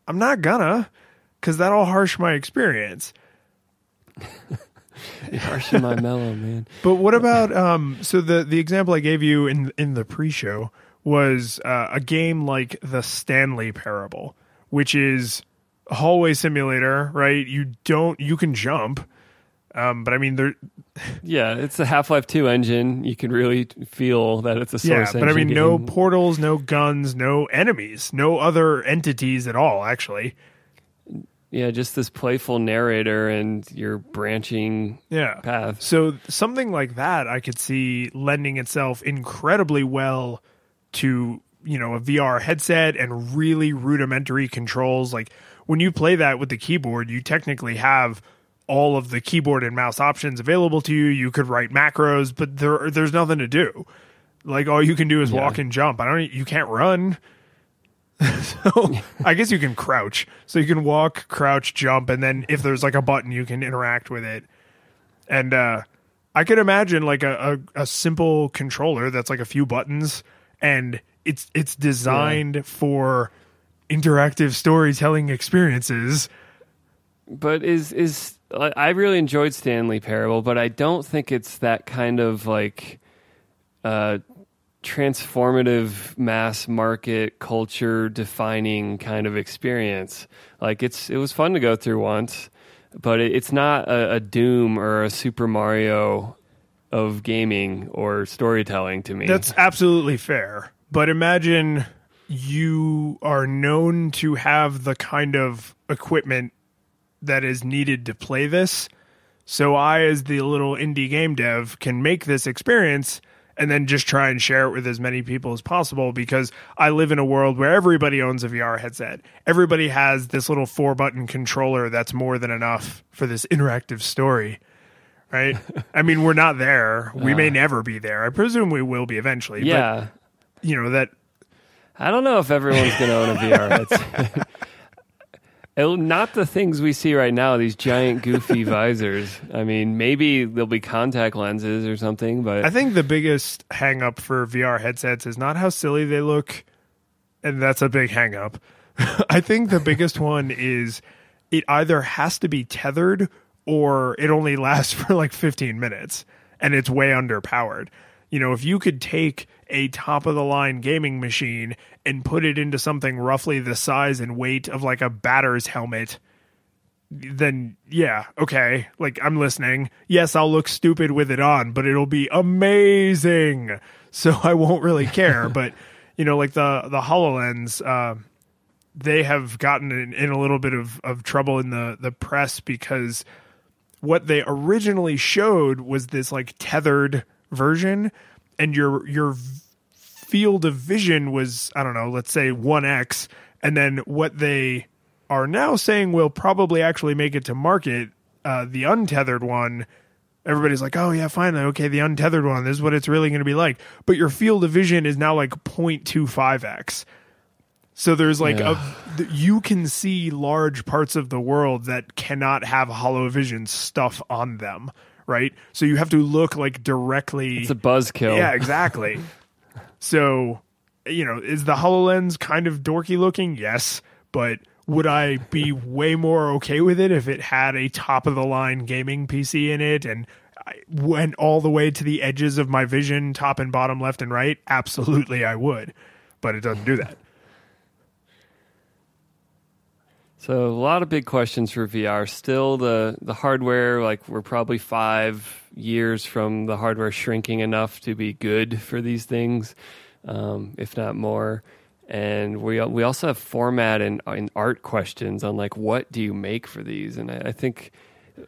I'm not gonna because that'll harsh my experience. You're my mellow, man. But what about um? So the the example I gave you in in the pre-show was uh, a game like the Stanley Parable, which is a hallway simulator, right? You don't you can jump, um, but I mean there. Yeah, it's the Half Life Two engine. You can really feel that it's a source. Yeah, but I mean engine no portals, no guns, no enemies, no other entities at all. Actually, Yeah, just this playful narrator and your branching yeah. paths. So something like that, I could see lending itself incredibly well to you know a VR headset and really rudimentary controls. Like when you play that with the keyboard, you technically have all of the keyboard and mouse options available to you. You could write macros, but there there's nothing to do. Like all you can do is Yeah. walk and jump. I don't. You can't run. so I guess you can crouch. So you can walk, crouch, jump, and then if there's like a button, you can interact with it. And uh, I could imagine like a, a, a simple controller that's like a few buttons, and it's it's designed for interactive storytelling experiences. But is is I I really enjoyed Stanley Parable, but I don't think it's that kind of like uh transformative mass market culture defining kind of experience. Like it's it was fun to go through once, but it, it's not a, a Doom or a Super Mario of gaming or storytelling to me. That's absolutely fair. But imagine you are known to have the kind of equipment that is needed to play this. So I, as the little indie game dev, can make this experience and then just try and share it with as many people as possible because I live in a world where everybody owns a VR headset. Everybody has this little four button controller that's more than enough for this interactive story. Right? I mean, we're not there. We may uh. never be there. I presume we will be eventually. yeah. But, you know, that I don't know if everyone's going to own a VR headset. Not the things we see right now, these giant goofy visors. I mean, maybe there'll be contact lenses or something, but I think the biggest hang up for VR headsets is not how silly they look, and that's a big hang up. I think the biggest one is it either has to be tethered or it only lasts for like 15 minutes and it's way underpowered. You know, if you could take a top of the line gaming machine and put it into something roughly the size and weight of like a batter's helmet, then yeah, okay, like I'm listening. Yes, I'll look stupid with it on, but it'll be amazing. So I won't really care. but you know, like the the Hololens, uh, they have gotten in, in a little bit of, of trouble in the the press because what they originally showed was this like tethered version, and your your field of vision was I don't know, let's say one x, and then what they are now saying will probably actually make it to market, uh, the untethered one. Everybody's like, oh yeah, finally, okay, the untethered one. This is what it's really going to be like. But your field of vision is now like 0.25x. So there's like Yeah. a you can see large parts of the world that cannot have hollow vision stuff on them, right? So you have to look like directly it's a buzzkill. yeah, exactly. so, you know, is the HoloLens kind of dorky looking? Yes. But would I be way more okay with it if it had a top of the line gaming PC in it and I went all the way to the edges of my vision, top and bottom, left and right? Absolutely, I would. But it doesn't do that. So a lot of big questions for VR. Still, the the hardware, like we're probably five years from the hardware shrinking enough to be good for these things, um, if not more. And we we also have format and, and art questions on like what do you make for these? And I, I think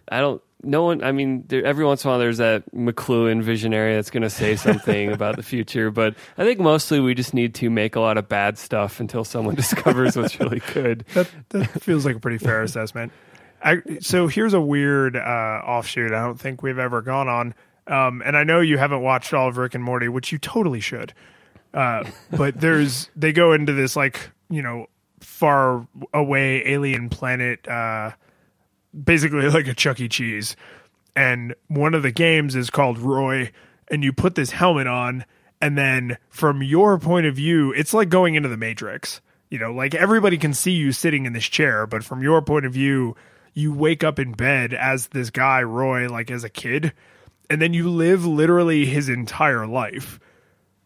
I don't. No one. I mean, there, every once in a while, there's that McLuhan visionary that's going to say something about the future. But I think mostly we just need to make a lot of bad stuff until someone discovers what's really good. That, that feels like a pretty fair assessment. I, so here's a weird uh, offshoot I don't think we've ever gone on. Um, and I know you haven't watched all of Rick and Morty, which you totally should. Uh, but there's they go into this like you know far away alien planet, uh, basically like a Chuck E. Cheese. And one of the games is called Roy, and you put this helmet on, and then from your point of view, it's like going into the Matrix. You know, like everybody can see you sitting in this chair, but from your point of view, you wake up in bed as this guy, Roy, like as a kid, and then you live literally his entire life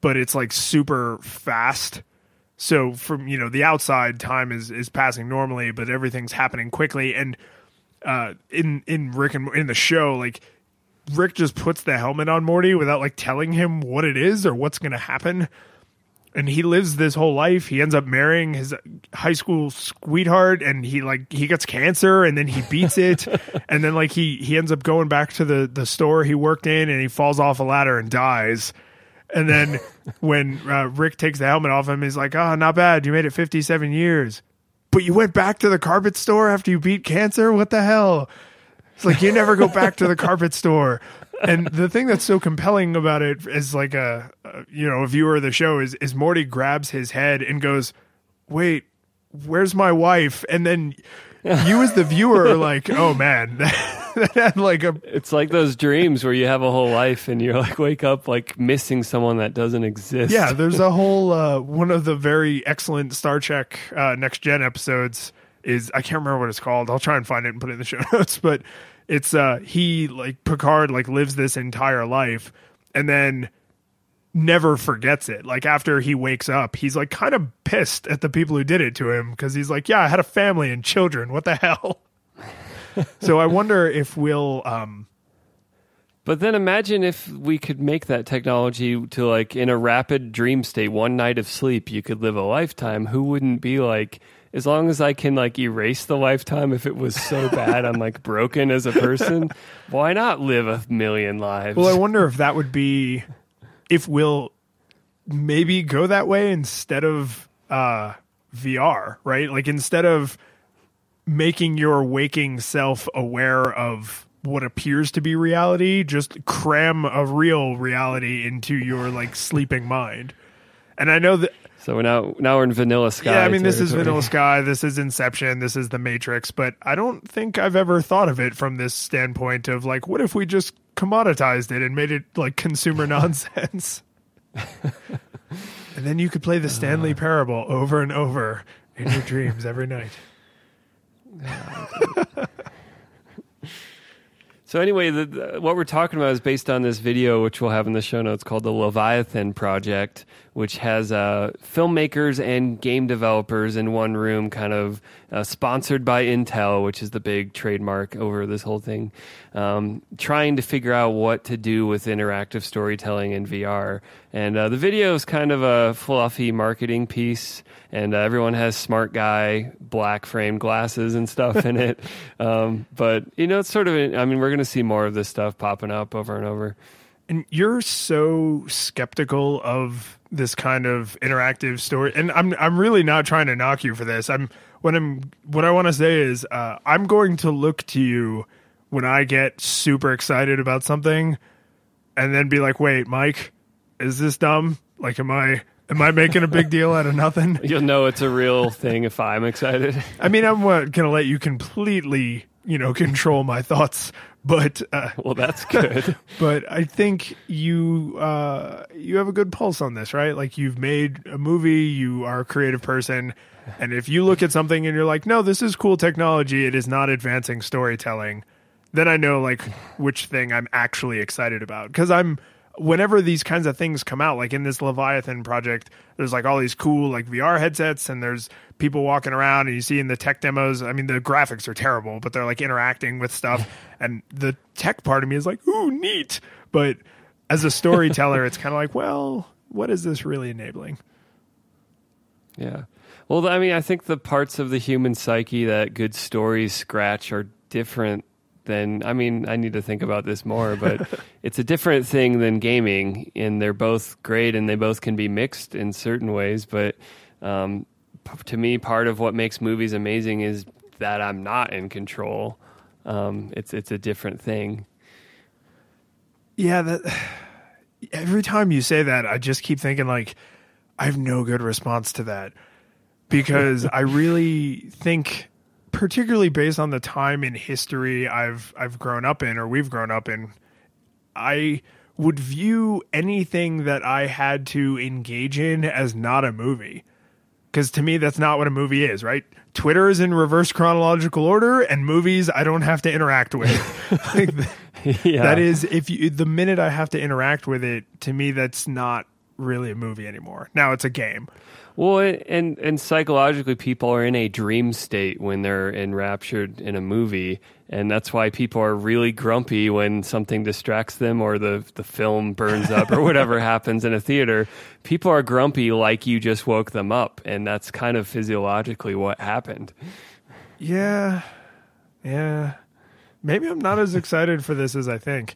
but it's like super fast. So from you know the outside, time is is passing normally, but everything's happening quickly. And uh, in in Rick and in the show, like Rick just puts the helmet on Morty without like telling him what it is or what's going to happen. And he lives this whole life. He ends up marrying his high school sweetheart, and he like he gets cancer, and then he beats it, and then like he he ends up going back to the the store he worked in, and he falls off a ladder and dies. And then when uh, Rick takes the helmet off him, he's like, "Oh, not bad. You made it 57 years, but you went back to the carpet store after you beat cancer. What the hell?" It's like you never go back to the carpet store. And the thing that's so compelling about it is like a, a you know a viewer of the show is is Morty grabs his head and goes, "Wait, where's my wife?" And then you as the viewer are like, "Oh man, like a It's like those dreams where you have a whole life and you're like wake up like missing someone that doesn't exist. Yeah, there's a whole uh, one of the very excellent Star Trek uh, Next Gen episodes is I can't remember what it's called. I'll try and find it and put it in the show notes. But it's uh he like Picard like lives this entire life and then never forgets it. Like after he wakes up, he's like kind of pissed at the people who did it to him because he's like, yeah, I had a family and children. What the hell? so I wonder if we'll um But then imagine if we could make that technology to like in a rapid dream state, one night of sleep, you could live a lifetime. Who wouldn't be like, as long as I can like erase the lifetime if it was so bad I'm like broken as a person, why not live a million lives? Well, I wonder if that would be if we'll maybe go that way instead of uh, VR, right? Like instead of making your waking self aware of what appears to be reality, just cram a real reality into your like sleeping mind. And I know that So now now we're in Vanilla Sky. yeah, I mean this is. Vanilla Sky, this is Inception, this is The Matrix, but I don't think I've ever thought of it from this standpoint of like what if we just commoditized it and made it like consumer nonsense? and then you could play the Stanley uh. Parable over and over in your dreams every night. So anyway, the, the, what we're talking about is based on this video, which we'll have in the show notes, called the Leviathan Project, which has uh, filmmakers and game developers in one room, kind of uh, sponsored by Intel, which is the big trademark over this whole thing, um, trying to figure out what to do with interactive storytelling in VR. And uh, the video is kind of a fluffy marketing piece and uh, everyone has smart guy black framed glasses and stuff in it. Um, but you know, it's sort of. I mean, we're going to see more of this stuff popping up over and over. And you're so skeptical of this kind of interactive story, and I'm I'm really not trying to knock you for this. I'm what I'm what I want to say is uh, I'm going to look to you when I get super excited about something, and then be like, "Wait, Mike, is this dumb? Like, am I am I making a big deal out of nothing?" You'll know it's a real thing if I'm excited. I mean, I'm going to let you completely, you know, control my thoughts, but. Uh, Well, that's good. but I think you uh, you have a good pulse on this, right? Like you've made a movie, you are a creative person, and if you look at something and you're like, "No, this is cool technology. It is not advancing storytelling," then I know like which thing I'm actually excited about because I'm whenever these kinds of things come out, like in this Leviathan project, there's like all these cool like VR headsets and there's people walking around and you see in the tech demos, I mean the graphics are terrible, but they're like interacting with stuff and the tech part of me is like, ooh, neat. But as a storyteller, it's kind of like, well, what is this really enabling? Yeah. Well, I mean, I think the parts of the human psyche that good stories scratch are different than. I mean, I need to think about this more, but it's a different thing than gaming, and they're both great, and they both can be mixed in certain ways. But um, p- to me, part of what makes movies amazing is that I'm not in control. Um, it's it's a different thing. Yeah, that every time you say that, I just keep thinking like I have no good response to that because I really think particularly based on the time in history I've I've grown up in or we've grown up in, I would view anything that I had to engage in as not a movie. Because to me, that's not what a movie is, right? Twitter is in reverse chronological order, and movies I don't have to interact with. like, yeah. that is if you the minute I have to interact with it, to me that's not really a movie anymore. Now it's a game. Well, and and psychologically, people are in a dream state when they're enraptured in a movie, and that's why people are really grumpy when something distracts them or the the film burns up or whatever happens in a theater. People are grumpy like you just woke them up, and that's kind of physiologically what happened. Yeah. Yeah. Maybe I'm not as excited for this as I think.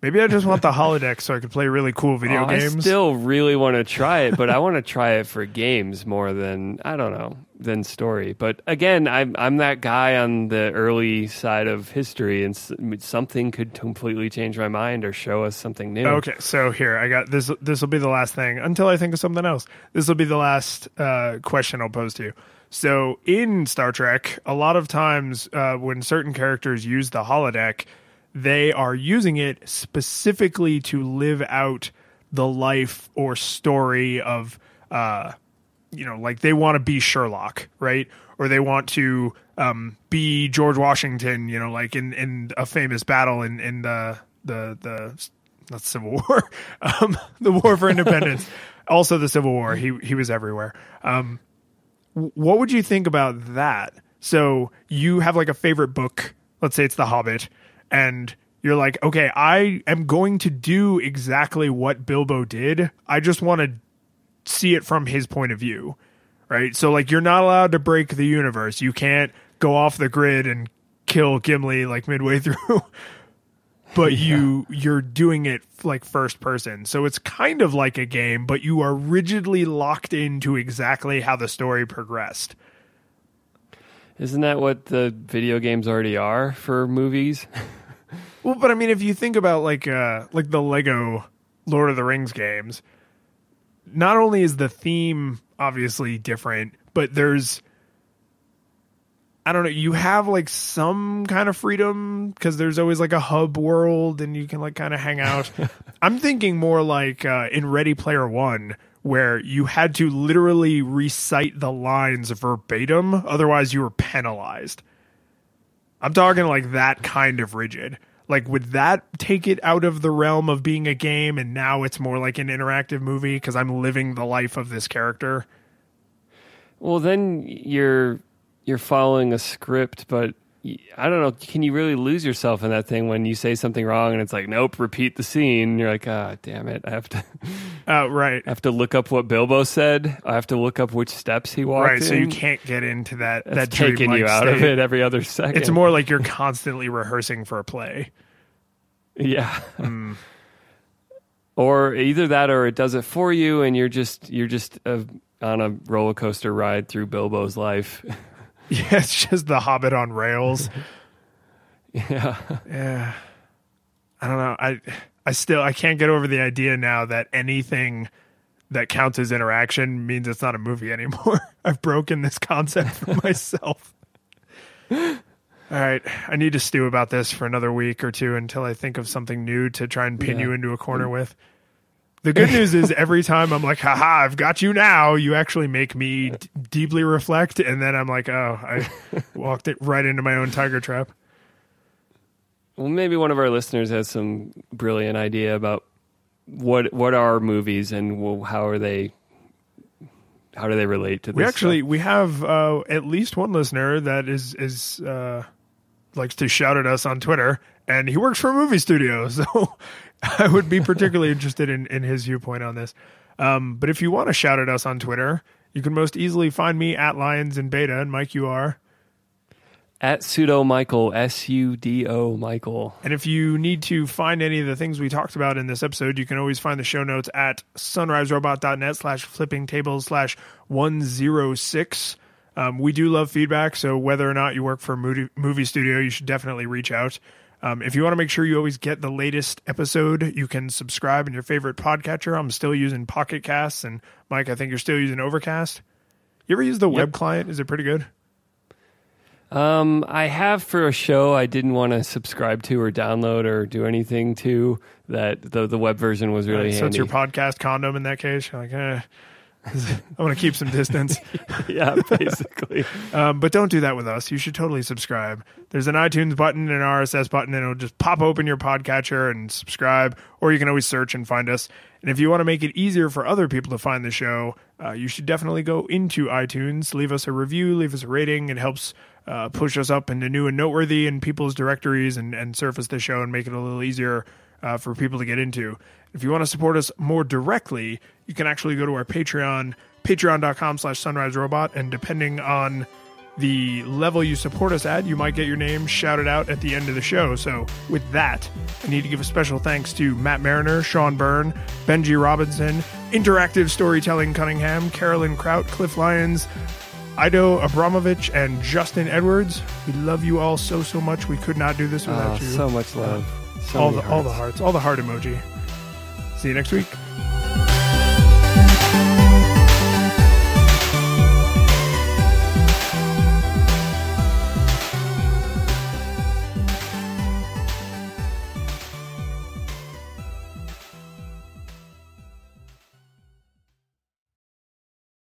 Maybe I just want the holodeck so I could play really cool video Oh, I still really want to try it, but I want to try it for games more than I don't know than story. But again, I'm I'm that guy on the early side of history, and something could completely change my mind or show us something new. Okay, so here I got this. This will be the last thing until I think of something else. This will be the last uh, question I'll pose to you. So in Star Trek, a lot of times uh, when certain characters use the holodeck, they are using it specifically to live out the life or story of, uh, you know, like they want to be Sherlock, right? Or they want to um, be George Washington, you know, like in, in a famous battle in, in the the the not Civil War, um, the War for Independence, also the Civil War. He he was everywhere. Um, what would you think about that? So you have like a favorite book. Let's say it's The Hobbit, and you're like, okay, I am going to do exactly what Bilbo did. I just want to see it from his point of view, right? So like, you're not allowed to break the universe. You can't go off the grid and kill Gimli like midway through. but you you're doing it like first person. So it's kind of like a game, but you are rigidly locked into exactly how the story progressed. Isn't that what the video games already are for movies? Well, but I mean, if you think about like uh like the Lego Lord of the Rings games, not only is the theme obviously different, but there's I don't know, you have like some kind of freedom because there's always like a hub world and you can like kind of hang out. I'm thinking more like uh, in Ready Player One, where you had to literally recite the lines verbatim, otherwise you were penalized. I'm talking like that kind of rigid. Like, would that take it out of the realm of being a game and now it's more like an interactive movie because I'm living the life of this character? Well, then you're you're following a script, but I don't know. Can you really lose yourself in that thing when you say something wrong and it's like, nope, repeat the scene? And you're like, ah, damn it, I have to, Uh, right. I have to look up what Bilbo said. I have to look up which steps he walked. Right. So you can't get into that, That's that taking you out of it every other second. It's more like you're constantly rehearsing for a play. Yeah. Hmm. or either that or it does it for you and you're just you're just uh on a roller coaster ride through Bilbo's life. Yeah, it's just the Hobbit on rails. yeah. Yeah. I don't know. I I still I can't get over the idea now that anything that counts as interaction means it's not a movie anymore. I've broken this concept for myself. All right, I need to stew about this for another week or two until I think of something new to try and pin Yeah. you into a corner mm. with. The good news is every time I'm like, haha, I've got you now, you actually make me d- deeply reflect. And then I'm like, oh, I walked it right into my own tiger trap. Well, maybe one of our listeners has some brilliant idea about what what are movies and how are they how do they relate to this? We actually stuff? we have uh, at least one listener that is is uh, likes to shout at us on Twitter, and he works for a movie studio, so I would be particularly interested in in his viewpoint on this. Um, but if you want to shout at us on Twitter, you can most easily find me at Lyons in Beta, and Mike, you are. at sudo Michael S U D O Michael. And if you need to find any of the things we talked about in this episode, you can always find the show notes at sunriserobot.net slash flipping tables slash 106. Um, we do love feedback, so whether or not you work for a movie, movie studio, you should definitely reach out. Um, if you want to make sure you always get the latest episode, you can subscribe in your favorite podcatcher. I'm still using Pocket Casts, and Mike, I think you're still using Overcast. You ever use the web client? Is it pretty good? Um, I have for a show I didn't want to subscribe to or download or do anything to that the the web version was really so handy. it's your podcast condom in that case. You're like, eh, I want to keep some distance. yeah, basically. Um, but don't do that with us. You should totally subscribe. There's an iTunes button and an RSS button, and it'll just pop open your podcatcher and subscribe. Or you can always search and find us. And if you want to make it easier for other people to find the show, uh, you should definitely go into iTunes, leave us a review, leave us a rating. It helps uh, push us up into new and noteworthy in people's directories and, and surface the show and make it a little easier uh, for people to get into. If you want to support us more directly, you can actually go to our Patreon, patreon.com slash sunrise robot, and depending on the level you support us at, you might get your name shouted out at the end of the show. So, with that, I need to give a special thanks to Matt Mariner, Sean Byrne, Benji Robinson, Interactive Storytelling Cunningham, Carolyn Kraut, Cliff Lyons, Ido Abramovich, and Justin Edwards. We love you all so, so much. We could not do this ah, without Oh, you. so much love. Uh, so all, the, all the hearts, all the heart emoji. See you next week.